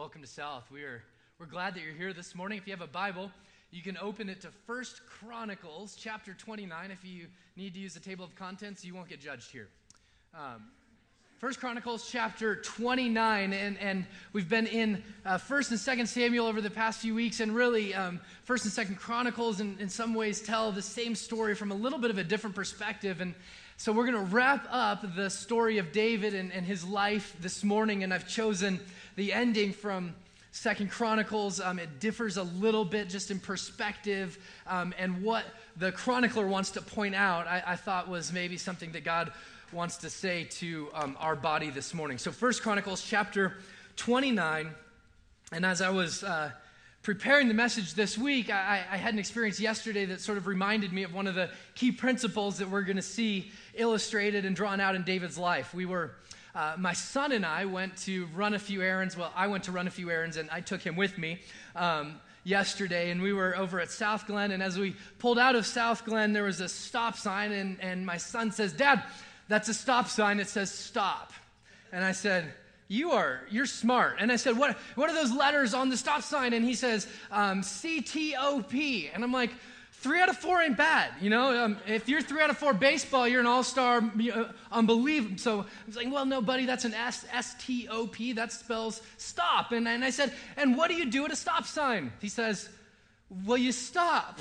welcome to South. We are we're glad that you're here this morning. If you have a Bible, you can open it to First Chronicles chapter 29. If you need to use the table of contents, you won't get judged here. Um, First Chronicles chapter 29, and, and we've been in uh, First and Second Samuel over the past few weeks, and really um, First and Second Chronicles, in, in some ways, tell the same story from a little bit of a different perspective. And so we're going to wrap up the story of David and, and his life this morning, and I've chosen the ending from Second Chronicles. Um, it differs a little bit just in perspective, um, and what the chronicler wants to point out, I, I, thought was maybe something that God wants to say to um, our body this morning. So, First Chronicles chapter 29, and as I was uh, preparing the message this week, I, I, had an experience yesterday that sort of reminded me of one of the key principles that we're going to see illustrated and drawn out in David's life. We were uh, my son and I went to run a few errands. Well, I went to run a few errands, and I took him with me um, yesterday. And we were over at South Glen. And as we pulled out of South Glen, there was a stop sign. And, and my son says, Dad, that's a stop sign It says stop. And I said, you are you're smart and i said what, what are those letters on the stop sign and he says um, c-t-o-p and i'm like three out of four ain't bad. You know, um, if you're three out of four baseball, you're an all star, uh, unbelievable. So I was like, well, no, buddy, that's an S S T O P. That spells stop. And, and I said, and what do you do at a stop sign? He says, well, you stop.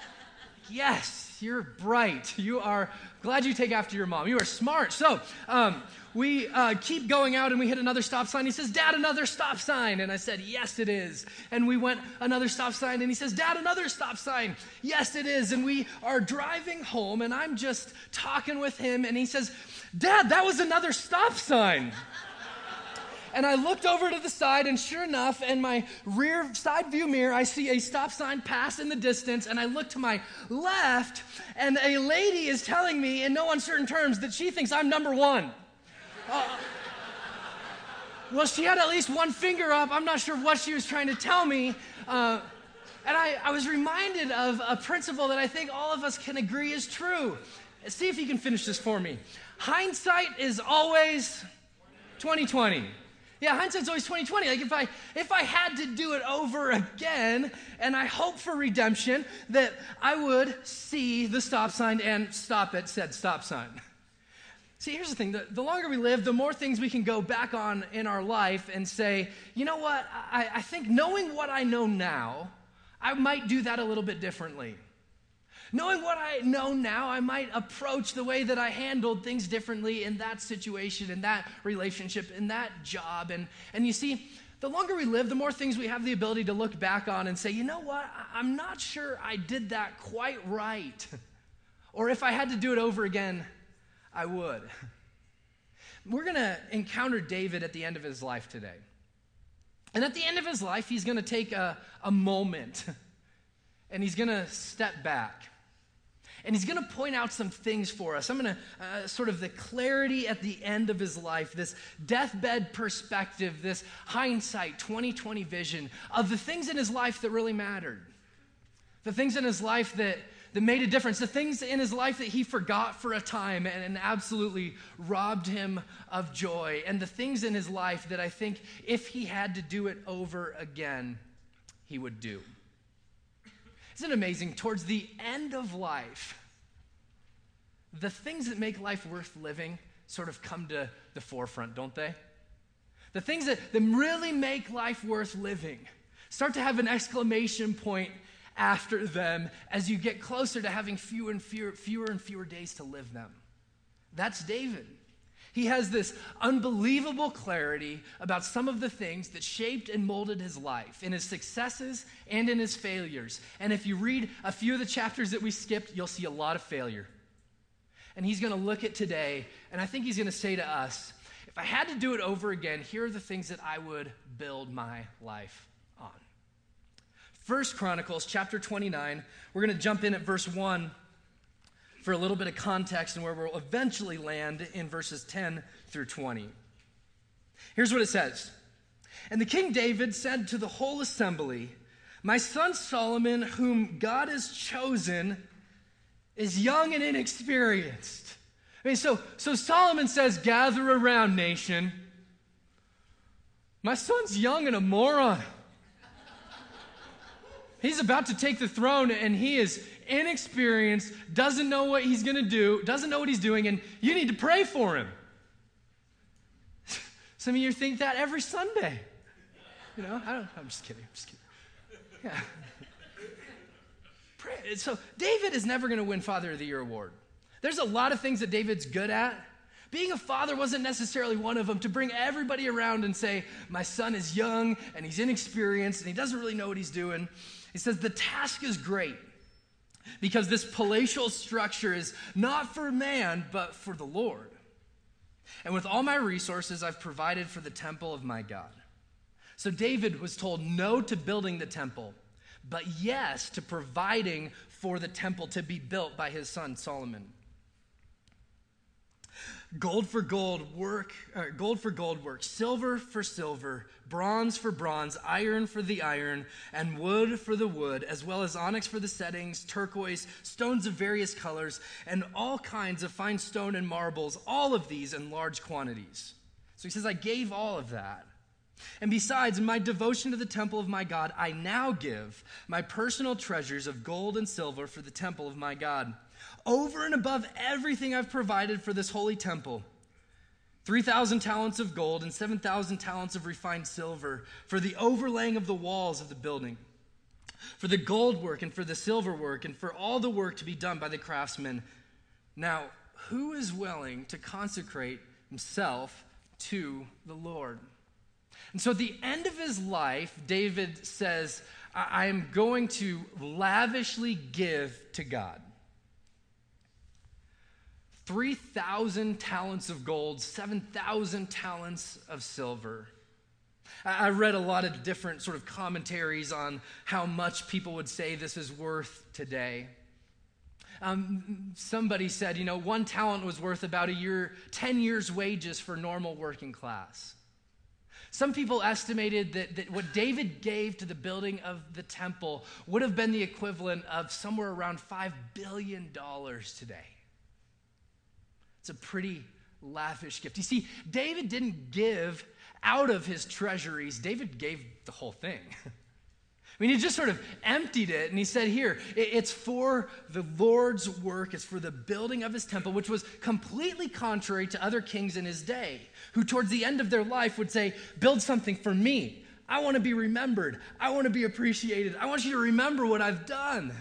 yes, you're bright. You are glad you take after your mom. You are smart. So, um, we uh, keep going out and we hit another stop sign. He says, Dad, another stop sign. And I said, Yes, it is. And we went another stop sign and he says, Dad, another stop sign. Yes, it is. And we are driving home and I'm just talking with him and he says, Dad, that was another stop sign. And I looked over to the side, and sure enough, in my rear side view mirror, I see a stop sign pass in the distance. And I look to my left, and a lady is telling me in no uncertain terms that she thinks I'm number one. Uh, well, she had at least one finger up. I'm not sure what she was trying to tell me. Uh, and I, I was reminded of a principle that I think all of us can agree is true. See if you can finish this for me. Hindsight is always 2020. Yeah, hindsight's always 2020. Like if I if I had to do it over again and I hope for redemption that I would see the stop sign and stop at said stop sign. See, here's the thing the, the, longer we live, the more things we can go back on in our life and say, you know what, I, I think knowing what I know now, I might do that a little bit differently. Knowing what I know now, I might approach the way that I handled things differently in that situation, in that relationship, in that job. And, and you see, the longer we live, the more things we have the ability to look back on and say, you know what, I'm not sure I did that quite right. or if I had to do it over again, I would. We're going to encounter David at the end of his life today. And at the end of his life, he's going to take a, a moment and he's going to step back. And he's going to point out some things for us. I'm going to uh, sort of the clarity at the end of his life, this deathbed perspective, this hindsight 2020 vision of the things in his life that really mattered. The things in his life that that made a difference, the things in his life that he forgot for a time and, and, absolutely robbed him of joy, and the things in his life that I think if he had to do it over again, he would do. Isn't it amazing? Towards the end of life, the things that make life worth living sort of come to the forefront, don't they? The things that, that really make life worth living start to have an exclamation point after them as you get closer to having fewer and fewer, fewer and fewer days to live them. That's David. He has this unbelievable clarity about some of the things that shaped and molded his life, in his successes and in his failures. And if you read a few of the chapters that we skipped, you'll see a lot of failure. And he's going to look at today, and I think he's going to say to us if I had to do it over again, here are the things that I would build my life First Chronicles chapter 29. We're going to jump in at verse 1 for a little bit of context and where we'll eventually land in verses 10 through 20. Here's what it says And the king David said to the whole assembly, My son Solomon, whom God has chosen, is young and inexperienced. I mean, so, so Solomon says, Gather around, nation. My son's young and a moron. He's about to take the throne and he is inexperienced, doesn't know what he's going to do, doesn't know what he's doing, and you need to pray for him. Some of you think that every Sunday. You know, I don't, I'm just kidding. I'm just kidding. Yeah. Pray. so David is never going to win Father of the Year award. There's a lot of things that David's good at. Being a father wasn't necessarily one of them to bring everybody around and say, My son is young and he's inexperienced and he doesn't really know what he's doing. He says, The task is great because this palatial structure is not for man, but for the Lord. And with all my resources, I've provided for the temple of my God. So David was told no to building the temple, but yes to providing for the temple to be built by his son Solomon. Gold for gold work, uh, gold for gold work, silver for silver, bronze for bronze, iron for the iron, and wood for the wood, as well as onyx for the settings, turquoise, stones of various colors, and all kinds of fine stone and marbles, all of these in large quantities. So he says, I gave all of that. And besides, in my devotion to the temple of my God, I now give my personal treasures of gold and silver for the temple of my God, over and above everything I've provided for this holy temple. 3,000 talents of gold and 7,000 talents of refined silver for the overlaying of the walls of the building, for the gold work and for the silver work, and for all the work to be done by the craftsmen. Now, who is willing to consecrate himself to the Lord? And so at the end of his life, David says, I am going to lavishly give to God. 3,000 talents of gold, 7,000 talents of silver. I read a lot of different sort of commentaries on how much people would say this is worth today. Um, somebody said, you know, one talent was worth about a year, 10 years' wages for normal working class. Some people estimated that, that what David gave to the building of the temple would have been the equivalent of somewhere around $5 billion today. A pretty lavish gift. You see, David didn't give out of his treasuries, David gave the whole thing. I mean, he just sort of emptied it and he said, Here, it's for the Lord's work, it's for the building of his temple, which was completely contrary to other kings in his day, who towards the end of their life would say, Build something for me. I want to be remembered. I want to be appreciated. I want you to remember what I've done.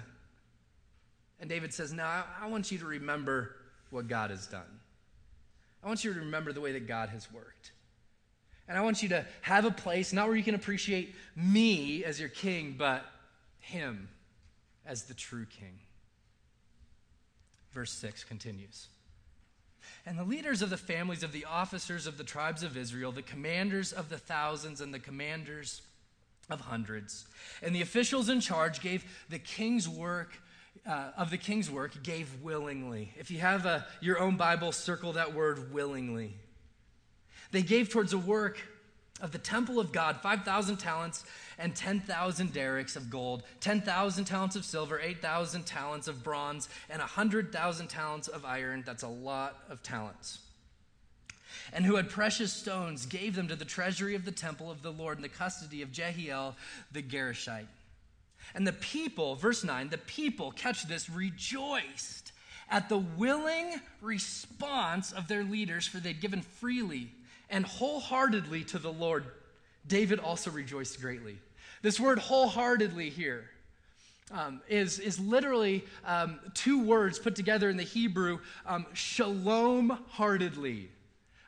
And David says, No, I want you to remember what God has done. I want you to remember the way that God has worked. And I want you to have a place, not where you can appreciate me as your king, but him as the true king. Verse 6 continues. And the leaders of the families of the officers of the tribes of Israel, the commanders of the thousands and the commanders of hundreds, and the officials in charge gave the king's work uh, of the king's work gave willingly. If you have a, your own Bible, circle that word willingly. They gave towards the work of the temple of God 5,000 talents and 10,000 darics of gold, 10,000 talents of silver, 8,000 talents of bronze, and 100,000 talents of iron. That's a lot of talents. And who had precious stones gave them to the treasury of the temple of the Lord in the custody of Jehiel the Gershite. And the people, verse 9, the people, catch this, rejoiced at the willing response of their leaders, for they'd given freely and wholeheartedly to the Lord. David also rejoiced greatly. This word wholeheartedly here um, is is, literally um, two words put together in the Hebrew um, shalom heartedly,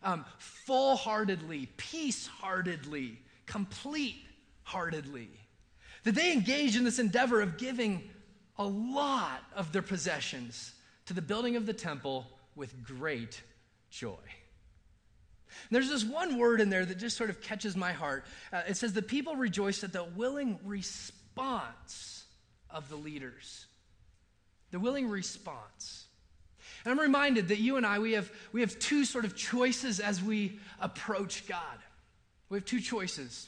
um, full heartedly, peace heartedly, complete heartedly that they engage in this endeavor of giving a lot of their possessions to the building of the temple with great joy. And there's this one word in there that just sort of catches my heart. Uh, it says, The people rejoiced at the willing response of the leaders. The willing response. And I'm reminded that you and I, we have, we have two sort of choices as we approach God. We have two choices.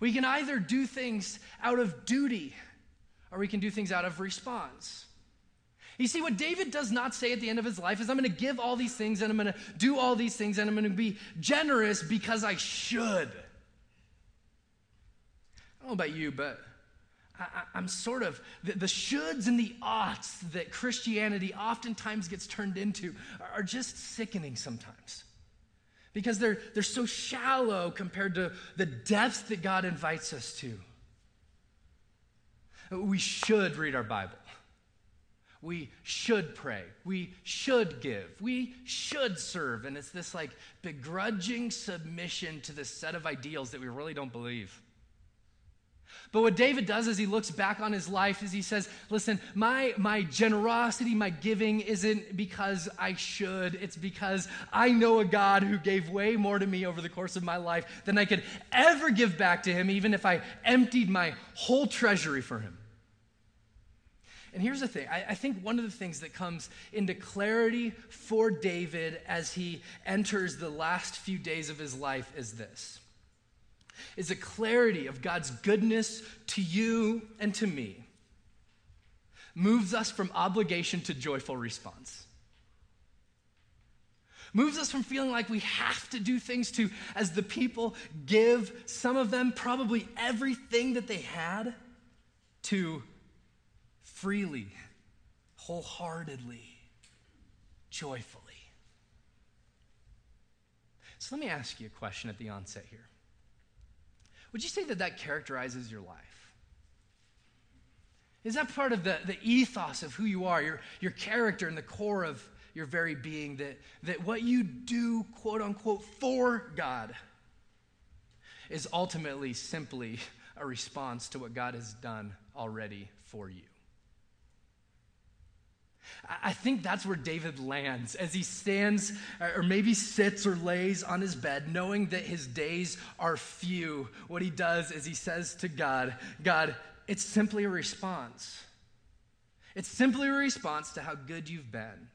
We can either do things out of duty or we can do things out of response. You see, what David does not say at the end of his life is, I'm going to give all these things and I'm going to do all these things and I'm going to be generous because I should. I don't know about you, but I, am sort of, the, the, shoulds and the oughts that Christianity oftentimes gets turned into are, are just sickening sometimes. Because they're, they're so shallow compared to the depths that God invites us to. We should read our Bible. We should pray. We should give. We should serve. And it's this like begrudging submission to this set of ideals that we really don't believe. But what David does as he looks back on his life is he says, listen, my, my generosity, my giving isn't because I should. It's because I know a God who gave way more to me over the course of my life than I could ever give back to him, even if I emptied my whole treasury for him. And here's the thing I, I, think one of the things that comes into clarity for David as he enters the last few days of his life is this is a clarity of God's goodness to you and to me moves us from obligation to joyful response. Moves us from feeling like we have to do things to, as the people give, some of them probably everything that they had, to freely, wholeheartedly, joyfully. So let me ask you a question at the onset here. Would you say that that characterizes your life? Is that part of the, the ethos of who you are, your, your character, and the core of your very being? That, that what you do, quote unquote, for God is ultimately simply a response to what God has done already for you? I think that's where David lands as he stands or maybe sits or lays on his bed, knowing that his days are few. What he does is he says to God, God, it's simply a response. It's simply a response to how good you've been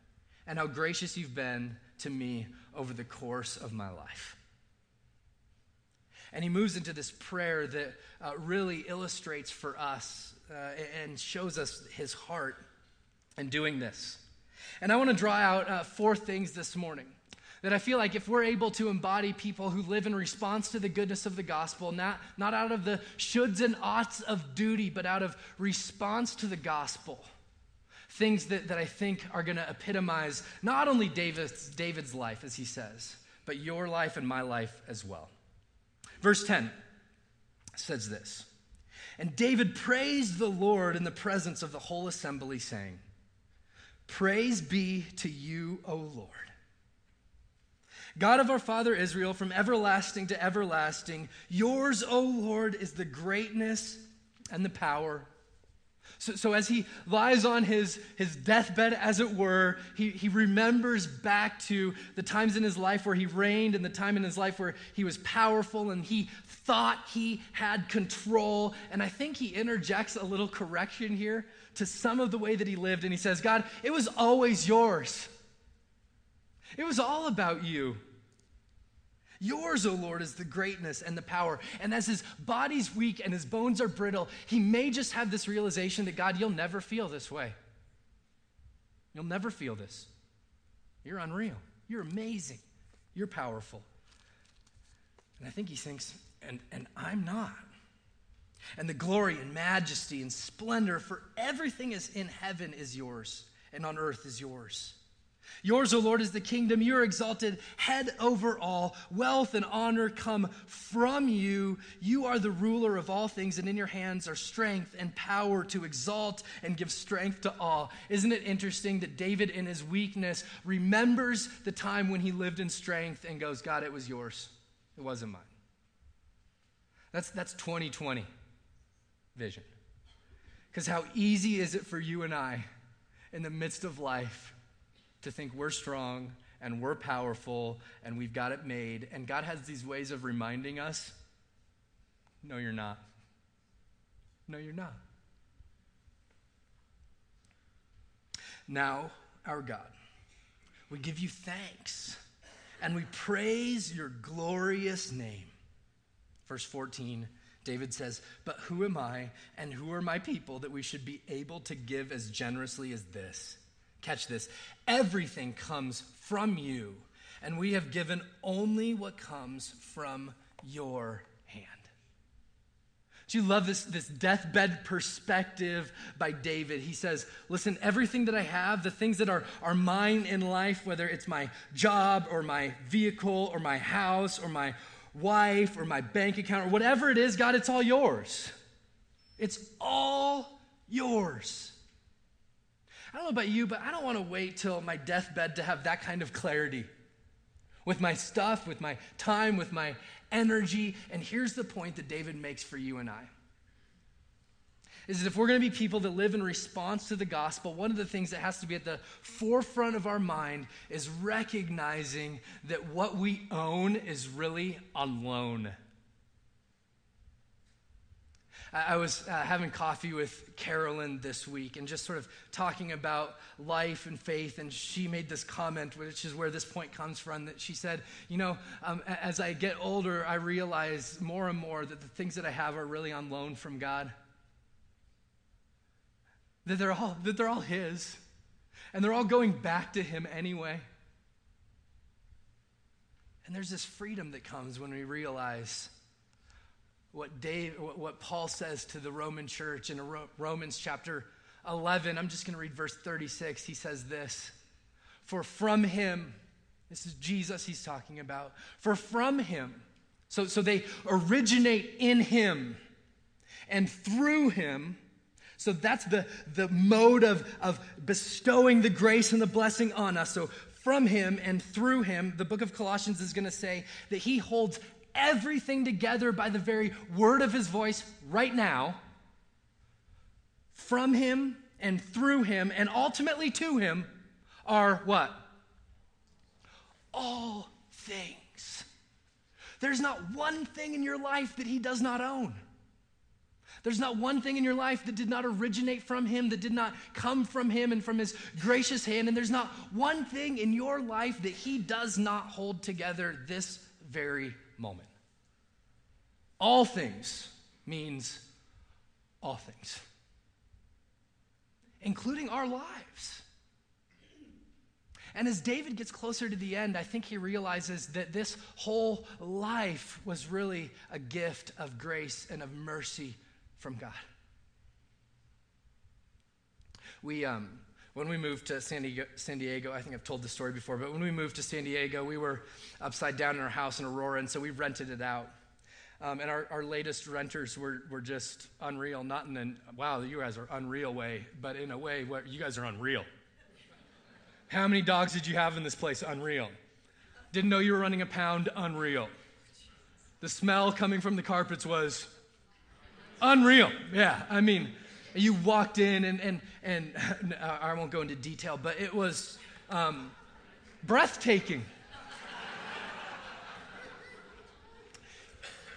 and how gracious you've been to me over the course of my life. And he moves into this prayer that uh, really illustrates for us uh, and shows us his heart in doing this. And I want to draw out uh, four things this morning that I feel like if we're able to embody people who live in response to the goodness of the gospel, not, not out of the shoulds and oughts of duty, but out of response to the gospel, things that, that I think are going to epitomize not only David's, David's life, as he says, but your life and my life as well. Verse 10 says this And David praised the Lord in the presence of the whole assembly, saying, Praise be to you, O Lord. God of our father Israel, from everlasting to everlasting, yours, O Lord, is the greatness and the power. So, so as he lies on his, his deathbed, as it were, he, he remembers back to the times in his life where he reigned and the time in his life where he was powerful and he thought he had control. And I think he interjects a little correction here to some of the way that he lived, and he says, God, it was always yours. It was all about you. Yours, O Lord, is the greatness and the power. And as his body's weak and his bones are brittle, he may just have this realization that, God, you'll never feel this way. You'll never feel this. You're unreal. You're amazing. You're powerful. And I think he thinks, and, and I'm not and the glory and majesty and splendor, for everything is in heaven is yours, and on earth is yours. Yours, O Lord, is the kingdom. You are exalted head over all. Wealth and honor come from you. You are the ruler of all things, and in your hands are strength and power to exalt and give strength to all. Isn't it interesting that David, in his weakness, remembers the time when he lived in strength and goes, God, it was yours. It wasn't mine. That's, that's 2020 vision. Because how easy is it for you and I in the midst of life to think we're strong and we're powerful and we've got it made? And God has these ways of reminding us no, you're not. No, you're not. Now, our God, we give you thanks and we praise your glorious name. Verse 14 David says, But who am I and who are my people that we should be able to give as generously as this? Catch this. Everything comes from you, and we have given only what comes from your hand. Do you love this, this deathbed perspective by David? He says, Listen, everything that I have, the things that are, are mine in life, whether it's my job or my vehicle or my house or my wife or my bank account or whatever it is, God, it's all yours. It's all yours. I don't know about you, but I don't want to wait till my deathbed to have that kind of clarity with my stuff, with my time, with my energy. And here's the point that David makes for you and I is that if we're going to be people that live in response to the gospel, one of the things that has to be at the forefront of our mind is recognizing that what we own is really on loan. I was uh, having coffee with Carolyn this week and just sort of talking about life and faith. And she made this comment, which is where this point comes from, that she said, You know, um, as I get older, I realize more and more that the things that I have are really on loan from God. That they're all, that they're all His. And they're all going back to Him anyway. And there's this freedom that comes when we realize what, Dave, what Paul says to the Roman church in Romans chapter 11. I'm just going to read verse 36. He says this For from him, this is Jesus he's talking about, for from him, so, so they originate in him, and through him, so that's the, the mode of, of bestowing the grace and the blessing on us. So from him and through him, the book of Colossians is going to say that he holds everything together by the very word of his voice right now, from him and through him and ultimately to him are what? All things. There's not one thing in your life that he does not own. There's not one thing in your life that did not originate from him, that did not come from him and from his gracious hand. And there's not one thing in your life that he does not hold together this very moment. All things means all things, including our lives. And as David gets closer to the end, I think he realizes that this whole life was really a gift of grace and of mercy from God. We, um, when we moved to San Diego, San Diego, I think I've told this story before, but when we moved to San Diego, we were upside down in our house in Aurora, and so we rented it out. Um, and our, our latest renters were, were just unreal, not in an, wow, you guys are unreal way, but in a way where you guys are unreal. How many dogs did you have in this place? Unreal. Didn't know you were running a pound? Unreal. The smell coming from the carpets was unreal. Yeah, I mean, you walked in, and, and, and I won't go into detail, but it was um, breathtaking.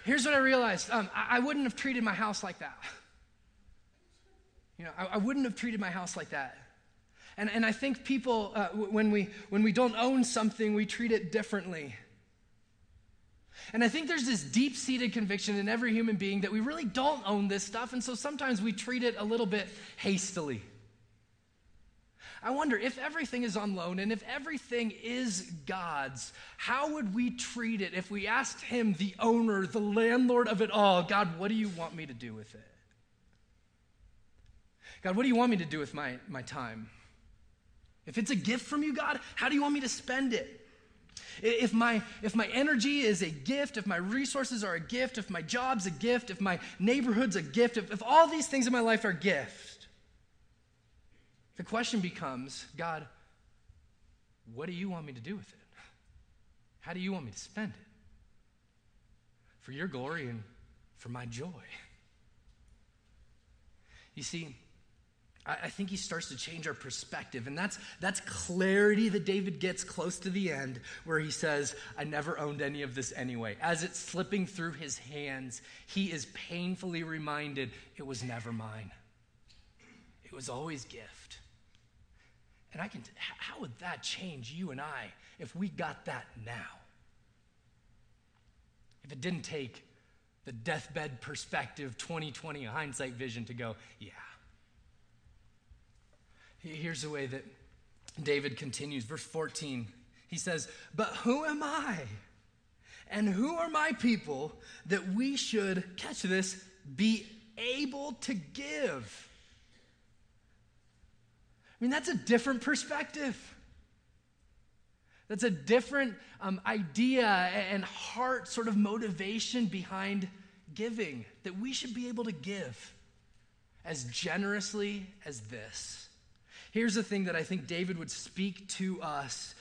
Here's what I realized um, I, I, wouldn't have treated my house like that. You know, I, I wouldn't have treated my house like that. And, and I think people, uh, when, we, when we don't own something, we treat it differently. And I think there's this deep seated conviction in every human being that we really don't own this stuff, and so sometimes we treat it a little bit hastily. I wonder if everything is on loan and if everything is God's, how would we treat it if we asked Him, the owner, the landlord of it all, God, what do you want me to do with it? God, what do you want me to do with my, my time? If it's a gift from you, God, how do you want me to spend it? If my, if my energy is a gift, if my resources are a gift, if my job's a gift, if my neighborhood's a gift, if, if all these things in my life are gifts, the question becomes God, what do you want me to do with it? How do you want me to spend it? For your glory and for my joy. You see, I, think he starts to change our perspective. And that's, that's clarity that David gets close to the end, where he says, I never owned any of this anyway. As it's slipping through his hands, he is painfully reminded it was never mine, it was always gift. And I can, how would that change you and I if we got that now? If it didn't take the deathbed perspective, 2020 hindsight vision to go, yeah. Here's the way that David continues. Verse 14, he says, But who am I? And who are my people that we should, catch this, be able to give. I mean, that's a different perspective. That's a different um, idea and heart sort of motivation behind giving, that we should be able to give as generously as this. Here's the thing that I think David would speak to us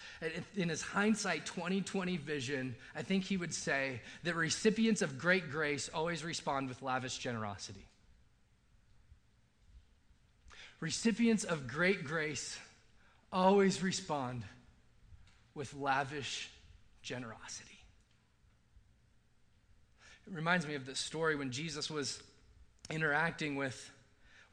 in his hindsight 2020 vision. I think he would say that recipients of great grace always respond with lavish generosity. Recipients of great grace always respond with lavish generosity. It reminds me of the story when Jesus was interacting with,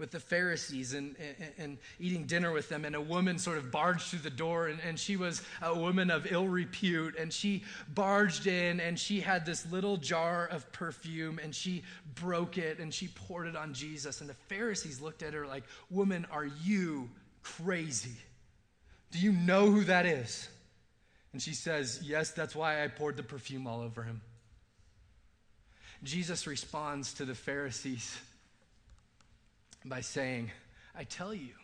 with the Pharisees and, and, and, eating dinner with them, and a woman sort of barged through the door, and, and she was a woman of ill repute, and she barged in, and she had this little jar of perfume, and she broke it, and she poured it on Jesus. And the Pharisees looked at her like, Woman, are you crazy? Do you know who that is? And she says, Yes, that's why I poured the perfume all over him. Jesus responds to the Pharisees by saying, I tell you,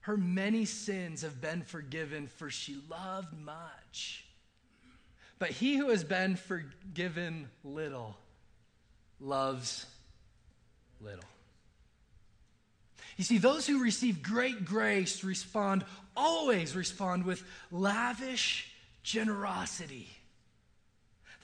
her many sins have been forgiven, for she loved much. But he who has been forgiven little loves little. You see, those who receive great grace respond, always respond with lavish generosity.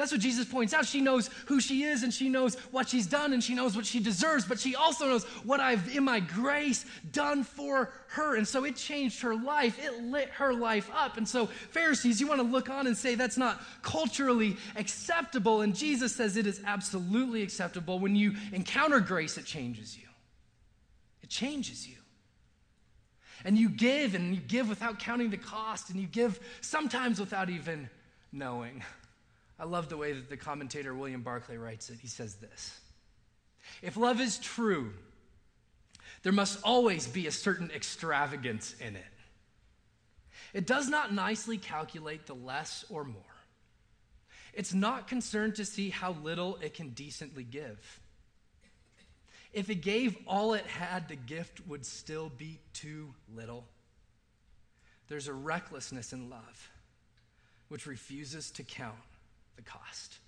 That's what Jesus points out. She knows who she is and she knows what she's done and she knows what she deserves, but she also knows what I've, in my grace, done for her. And so it changed her life. It lit her life up. And so, Pharisees, you want to look on and say that's not culturally acceptable. And Jesus says it is absolutely acceptable. When you encounter grace, it changes you. It changes you. And you give and you give without counting the cost, and you give sometimes without even knowing. I love the way that the commentator William Barclay writes it. He says this If love is true, there must always be a certain extravagance in it. It does not nicely calculate the less or more. It's not concerned to see how little it can decently give. If it gave all it had, the gift would still be too little. There's a recklessness in love which refuses to count the cost.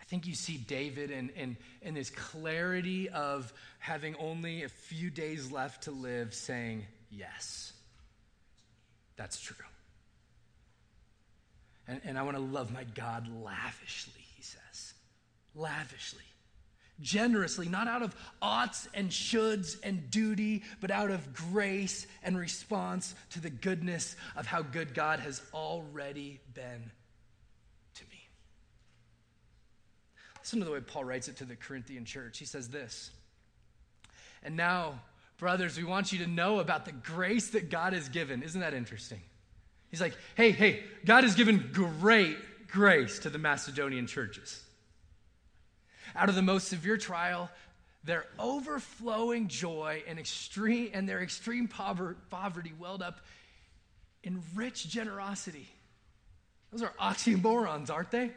I think you see David in, in, in his clarity of having only a few days left to live saying, Yes, that's true. And, and I want to love my God lavishly, he says. Lavishly generously, not out of oughts and shoulds and duty, but out of grace and response to the goodness of how good God has already been to me. Listen to the way Paul writes it to the Corinthian church. He says this And now, brothers, we want you to know about the grace that God has given. Isn't that interesting? He's like, hey, hey, God has given great grace to the Macedonian churches out of the most severe trial, their overflowing joy and extreme and their extreme poverty welled up in rich generosity. Those are oxymorons, aren't they?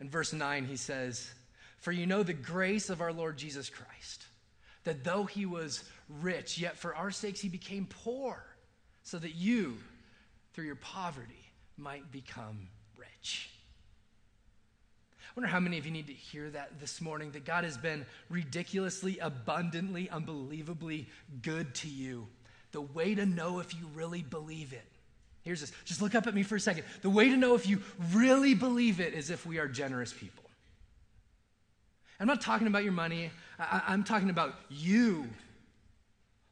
In verse 9, he says, For you know the grace of our Lord Jesus Christ, that though he was rich, yet for our sakes he became poor, so that you, through your poverty, might become rich. I wonder how many of you need to hear that this morning that God has been ridiculously, abundantly, unbelievably good to you. The way to know if you really believe it. Here's this. Just look up at me for a second. The way to know if you really believe it is if we are generous people. I'm not talking about your money, I- I'm talking about you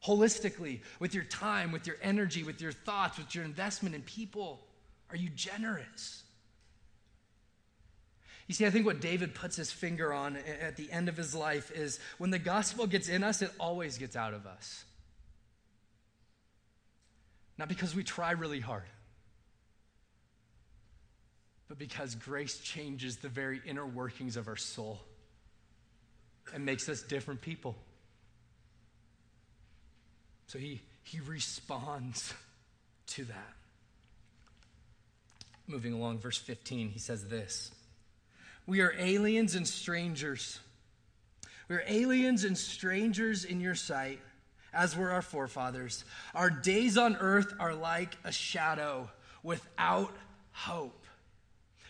holistically, with your time, with your energy, with your thoughts, with your investment in people. Are you generous? You see, I think what David puts his finger on at the end of his life is when the gospel gets in us, it always gets out of us. Not because we try really hard, but because grace changes the very inner workings of our soul and makes us different people. So he, he responds to that. Moving along, verse 15, he says this We are aliens and strangers. We are aliens and strangers in your sight, as were our forefathers. Our days on earth are like a shadow without hope.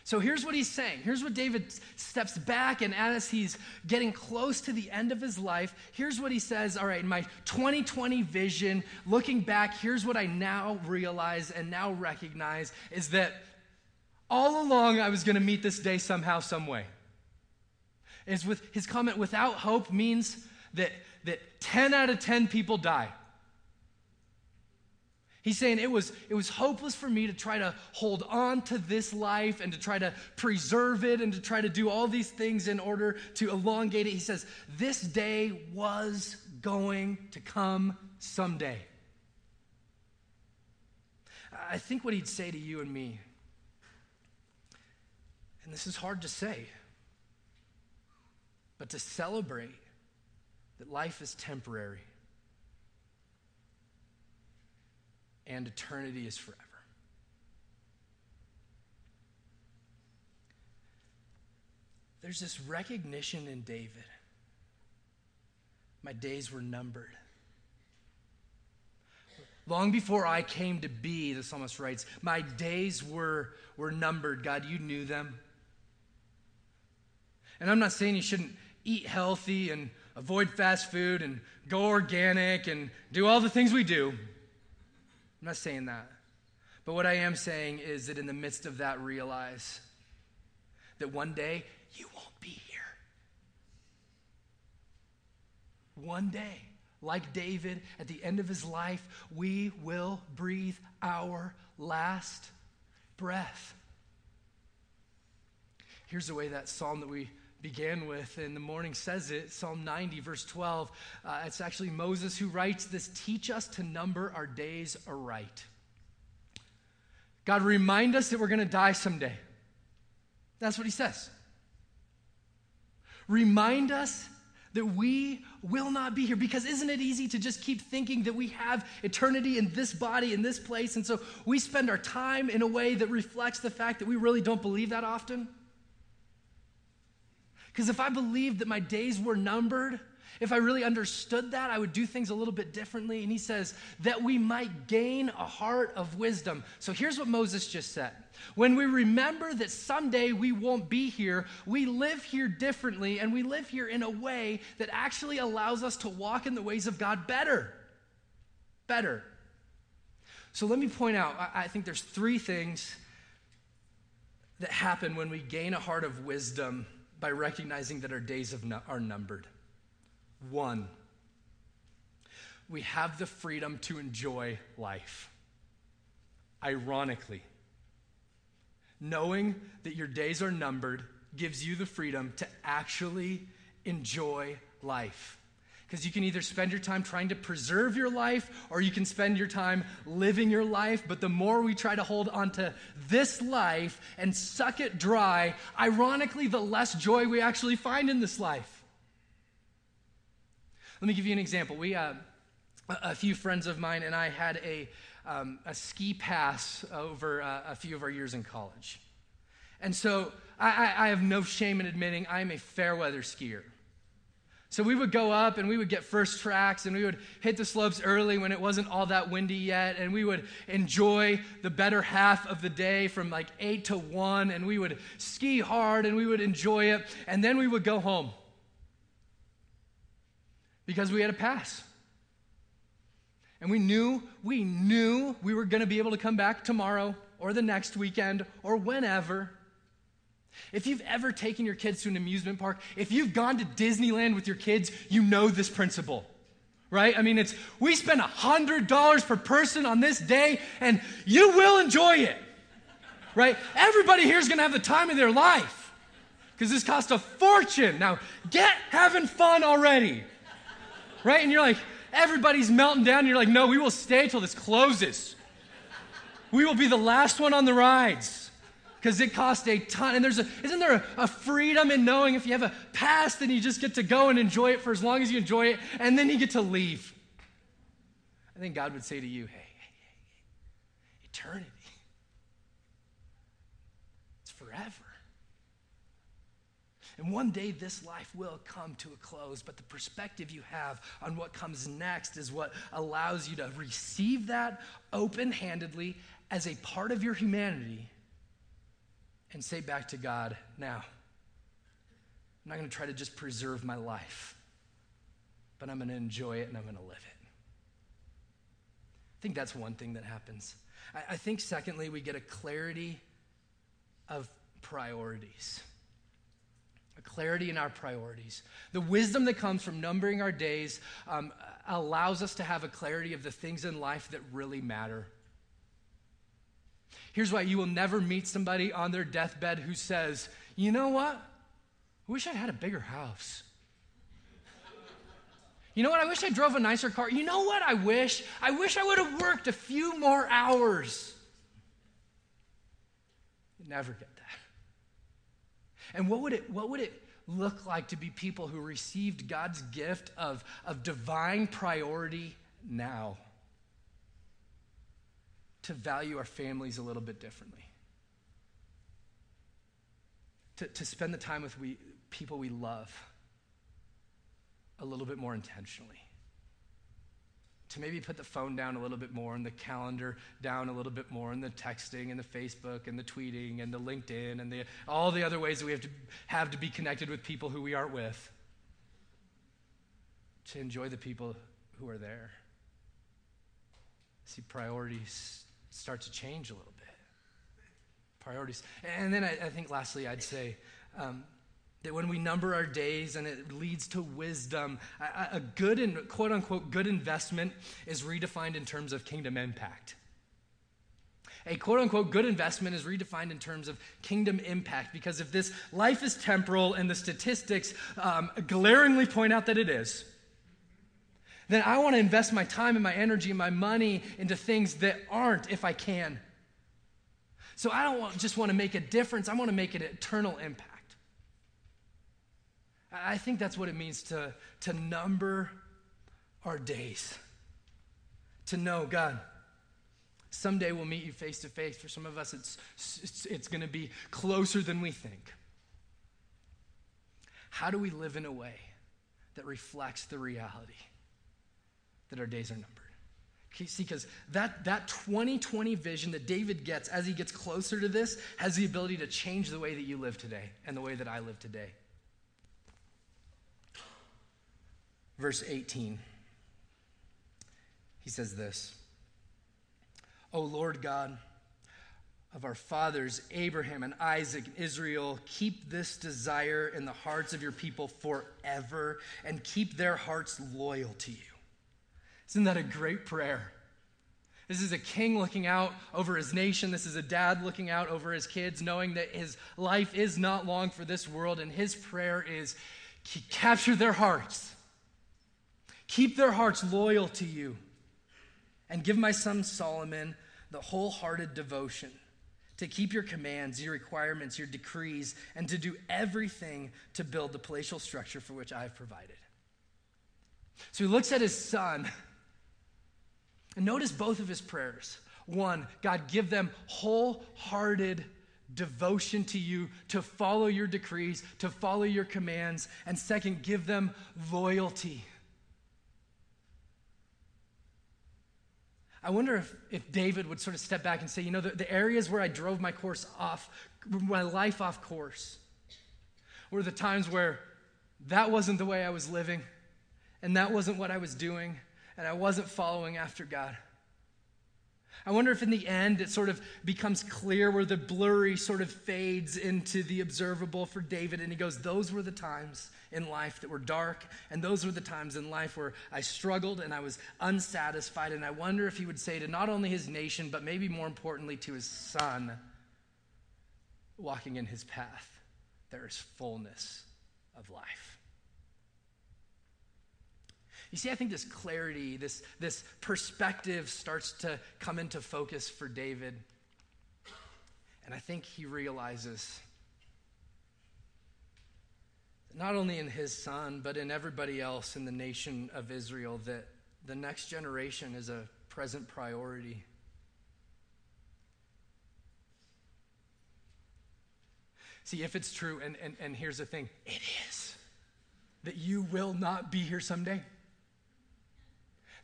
So here's what he's saying. Here's what David steps back, and as he's getting close to the end of his life, here's what he says All right, my 2020 vision, looking back, here's what I now realize and now recognize is that all along I was going to meet this day somehow, some way. Is with his comment, without hope means that, that 10 out of 10 people die. He's saying it was, it was hopeless for me to try to hold on to this life and to try to preserve it and to try to do all these things in order to elongate it. He says, This day was going to come someday. I think what he'd say to you and me, and this is hard to say, but to celebrate that life is temporary and eternity is forever. There's this recognition in David. My days were numbered. Long before I came to be, the psalmist writes, my days were, were numbered. God, you knew them. And I'm not saying you shouldn't eat healthy and avoid fast food and go organic and do all the things we do. I'm not saying that. But what I am saying is that in the midst of that, realize that one day you won't be here. One day, like David, at the end of his life, we will breathe our last breath. Here's the way that psalm that we began with in the morning says it Psalm 90, verse 12. Uh, it's actually Moses who writes this Teach us to number our days aright. God, remind us that we're going to die someday. That's what he says. Remind us that we will not be here because isn't it easy to just keep thinking that we have eternity in this body in this place and so we spend our time in a way that reflects the fact that we really don't believe that often because if I believed that my days were numbered, if I really understood that, I would do things a little bit differently. And he says, that we might gain a heart of wisdom. So here's what Moses just said. When we remember that someday we won't be here, we live here differently, and we live here in a way that actually allows us to walk in the ways of God better. Better. So let me point out, I think there's three things that happen when we gain a heart of wisdom by recognizing that our days are numbered. One, we have the freedom to enjoy life. Ironically, knowing that your days are numbered gives you the freedom to actually enjoy life. Because you can either spend your time trying to preserve your life or you can spend your time living your life. But the more we try to hold onto this life and suck it dry, ironically, the less joy we actually find in this life. Let me give you an example. We, uh, a few friends of mine and I had a, um, a ski pass over uh, a few of our years in college. And so I, I have no shame in admitting I'm a fair weather skier. So we would go up and we would get first tracks and we would hit the slopes early when it wasn't all that windy yet. And we would enjoy the better half of the day from like 8 to 1. And we would ski hard and we would enjoy it. And then we would go home because we had a pass. And we knew, we knew we were going to be able to come back tomorrow or the next weekend or whenever. If you've ever taken your kids to an amusement park, if you've gone to Disneyland with your kids, you know this principle. Right? I mean, it's we spend $100 per person on this day and you will enjoy it. Right? Everybody here is going to have the time of their life because this cost a fortune. Now, get having fun already. Right? And you're like, everybody's melting down. And you're like, no, we will stay till this closes. We will be the last one on the rides because it costs a ton. And there's a, isn't there a, a, freedom in knowing if you have a past, then you just get to go and enjoy it for as long as you enjoy it, and then you get to leave. I think God would say to you, hey, hey, hey, hey eternity. It's forever. And one day this life will come to a close, but the perspective you have on what comes next is what allows you to receive that open handedly as a part of your humanity and say back to God, now, I'm not going to try to just preserve my life, but I'm going to enjoy it and I'm going to live it. I think that's one thing that happens. I, I think, secondly, we get a clarity of priorities. A clarity in our priorities. The wisdom that comes from numbering our days um, allows us to have a clarity of the things in life that really matter. Here's why you will never meet somebody on their deathbed who says, You know what? I wish I had a bigger house. You know what? I wish I drove a nicer car. You know what? I wish. I wish I would have worked a few more hours. You never get that. And what would it, what would it look like to be people who received God's gift of, of divine priority now? To value our families a little bit differently. To, to spend the time with we, people we love a little bit more intentionally. To maybe put the phone down a little bit more and the calendar down a little bit more and the texting and the Facebook and the tweeting and the LinkedIn and the, all the other ways that we have to have to be connected with people who we aren't with. To enjoy the people who are there. See, priorities start to change a little bit. Priorities. And then I, I think, lastly, I'd say um, that when we number our days and it leads to wisdom, a, a good and quote unquote good investment is redefined in terms of kingdom impact. A quote unquote good investment is redefined in terms of kingdom impact because if this life is temporal and the statistics um, glaringly point out that it is, then I want to invest my time and my energy and my money into things that aren't if I can. So I don't want, just want to make a difference, I want to make an eternal impact. I think that's what it means to, to number our days. To know, God, someday we'll meet you face to face. For some of us, it's, it's, it's going to be closer than we think. How do we live in a way that reflects the reality that our days are numbered? See, because that, that 2020 vision that David gets as he gets closer to this has the ability to change the way that you live today and the way that I live today. verse 18. He says this O Lord God of our fathers, Abraham and Isaac and Israel, keep this desire in the hearts of your people forever and keep their hearts loyal to you. Isn't that a great prayer? This is a king looking out over his nation. This is a dad looking out over his kids, knowing that his life is not long for this world. And his prayer is capture their hearts Keep their hearts loyal to you. And give my son Solomon the wholehearted devotion to keep your commands, your requirements, your decrees, and to do everything to build the palatial structure for which I have provided. So he looks at his son, and notice both of his prayers. One, God, give them wholehearted devotion to you, to follow your decrees, to follow your commands. And second, give them loyalty I wonder if, if David would sort of step back and say, you know, the, the areas where I drove my course off, my life off course, were the times where that wasn't the way I was living, and that wasn't what I was doing, and I wasn't following after God. I wonder if in the end it sort of becomes clear where the blurry sort of fades into the observable for David, and he goes, Those were the times in life that were dark, and those were the times in life where I struggled and I was unsatisfied. And I wonder if he would say to not only his nation, but maybe more importantly to his son, walking in his path, there is fullness of life. You see, I think this clarity, this, this perspective starts to come into focus for David. And I think he realizes not only in his son, but in everybody else in the nation of Israel, that the next generation is a present priority. See, if it's true, and, and, and here's the thing it is, that you will not be here someday,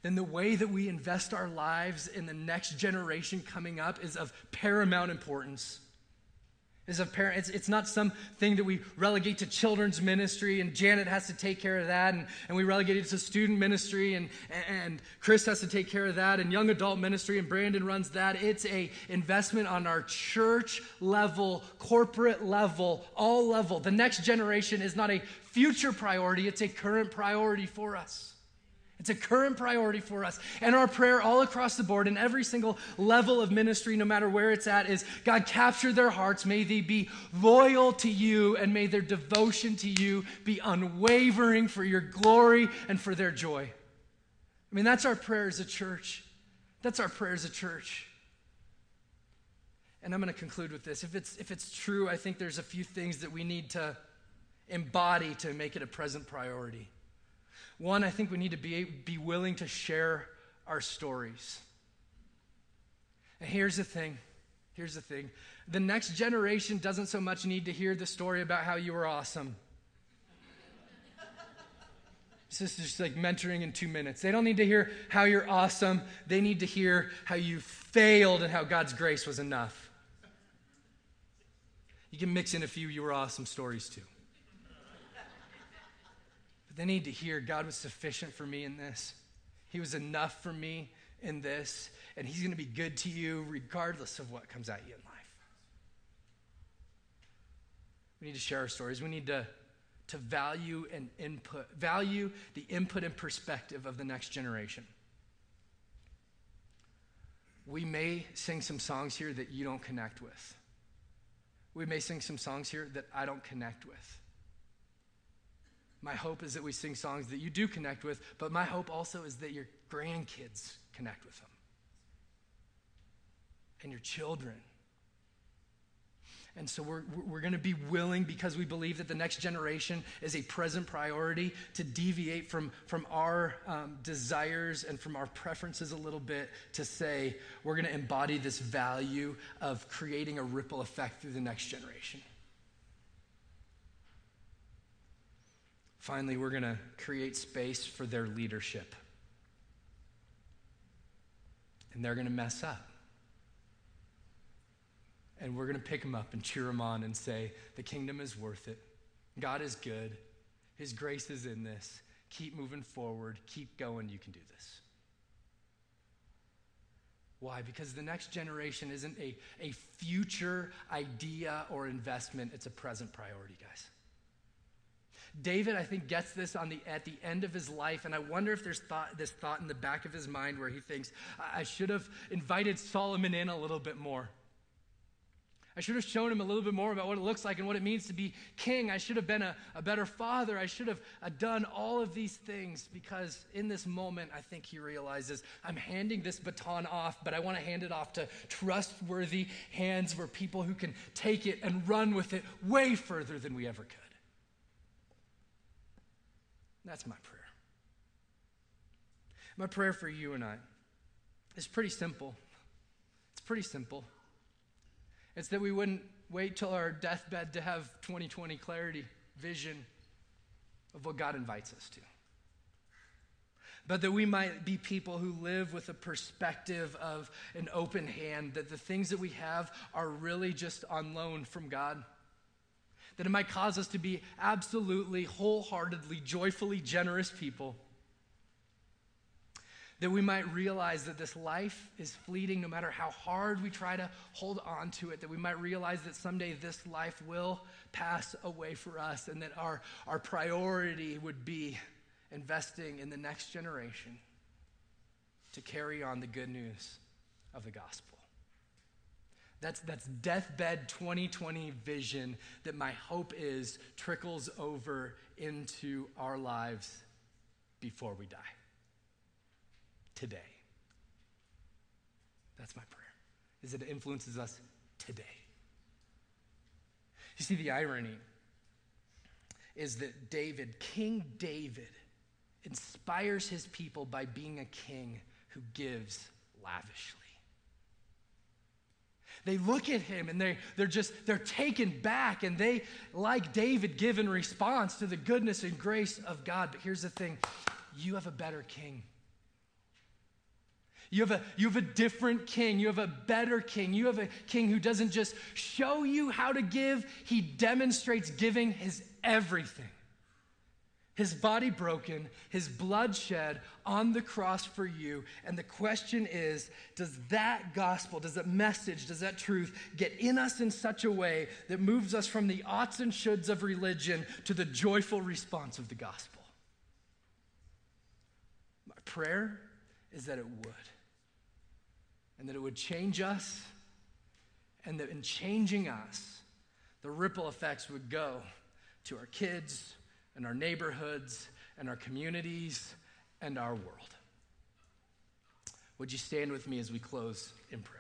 then the way that we invest our lives in the next generation coming up is of paramount importance is a parent. It's, it's not something that we relegate to children's ministry and Janet has to take care of that and, and we relegate it to student ministry and, and Chris has to take care of that and young adult ministry and Brandon runs that. It's a investment on our church level, corporate level, all level. The next generation is not a future priority, it's a current priority for us. It's a current priority for us. And our prayer all across the board in every single level of ministry, no matter where it's at, is God, capture their hearts. May they be loyal to you, and may their devotion to you be unwavering for your glory and for their joy. I mean, that's our prayer as a church. That's our prayer as a church. And I'm going to conclude with this. If it's, if it's true, I think there's a few things that we need to embody to make it a present priority. One, I think we need to be, be willing to share our stories. And here's the thing here's the thing the next generation doesn't so much need to hear the story about how you were awesome. This is just like mentoring in two minutes. They don't need to hear how you're awesome. They need to hear how you failed and how God's grace was enough. You can mix in a few you were awesome stories too. They need to hear God was sufficient for me in this. He was enough for me in this, and He's going to be good to you regardless of what comes at you in life. We need to share our stories. We need to, to value and input, value the input and perspective of the next generation. We may sing some songs here that you don't connect with. We may sing some songs here that I don't connect with. My hope is that we sing songs that you do connect with, but my hope also is that your grandkids connect with them and your children. And so we're, we're going to be willing, because we believe that the next generation is a present priority, to deviate from, from our um, desires and from our preferences a little bit to say we're going to embody this value of creating a ripple effect through the next generation. Finally, we're going to create space for their leadership. And they're going to mess up. And we're going to pick them up and cheer them on and say, the kingdom is worth it. God is good. His grace is in this. Keep moving forward. Keep going. You can do this. Why? Because the next generation isn't a, a future idea or investment, it's a present priority, guys. David, I think, gets this on the, at the end of his life, and I wonder if there's thought, this thought in the back of his mind where he thinks, I should have invited Solomon in a little bit more. I should have shown him a little bit more about what it looks like and what it means to be king. I should have been a, a better father. I should have uh, done all of these things because in this moment, I think he realizes I'm handing this baton off, but I want to hand it off to trustworthy hands where people who can take it and run with it way further than we ever could. That's my prayer. My prayer for you and I is pretty simple. It's pretty simple. It's that we wouldn't wait till our deathbed to have 2020 clarity, vision of what God invites us to. But that we might be people who live with a perspective of an open hand, that the things that we have are really just on loan from God that it might cause us to be absolutely, wholeheartedly, joyfully generous people. That we might realize that this life is fleeting no matter how hard we try to hold on to it. That we might realize that someday this life will pass away for us and that our, our priority would be investing in the next generation to carry on the good news of the gospel. That's, that's deathbed 2020 vision that my hope is trickles over into our lives before we die. Today. That's my prayer, is that it influences us today. You see, the irony is that David, King David, inspires his people by being a king who gives lavishly they look at him and they, they're just, they're taken back and they, like David, give in response to the goodness and grace of God. But here's the thing you have a better king. You have, a, you have a different king. You have a better king. You have a king who doesn't just show you how to give, he demonstrates giving his everything. His body broken, his blood shed on the cross for you. And the question is does that gospel, does that message, does that truth get in us in such a way that moves us from the oughts and shoulds of religion to the joyful response of the gospel? My prayer is that it would and that it would change us, and that in changing us, the ripple effects would go to our kids and our neighborhoods and our communities and our world. Would you stand with me as we close in prayer?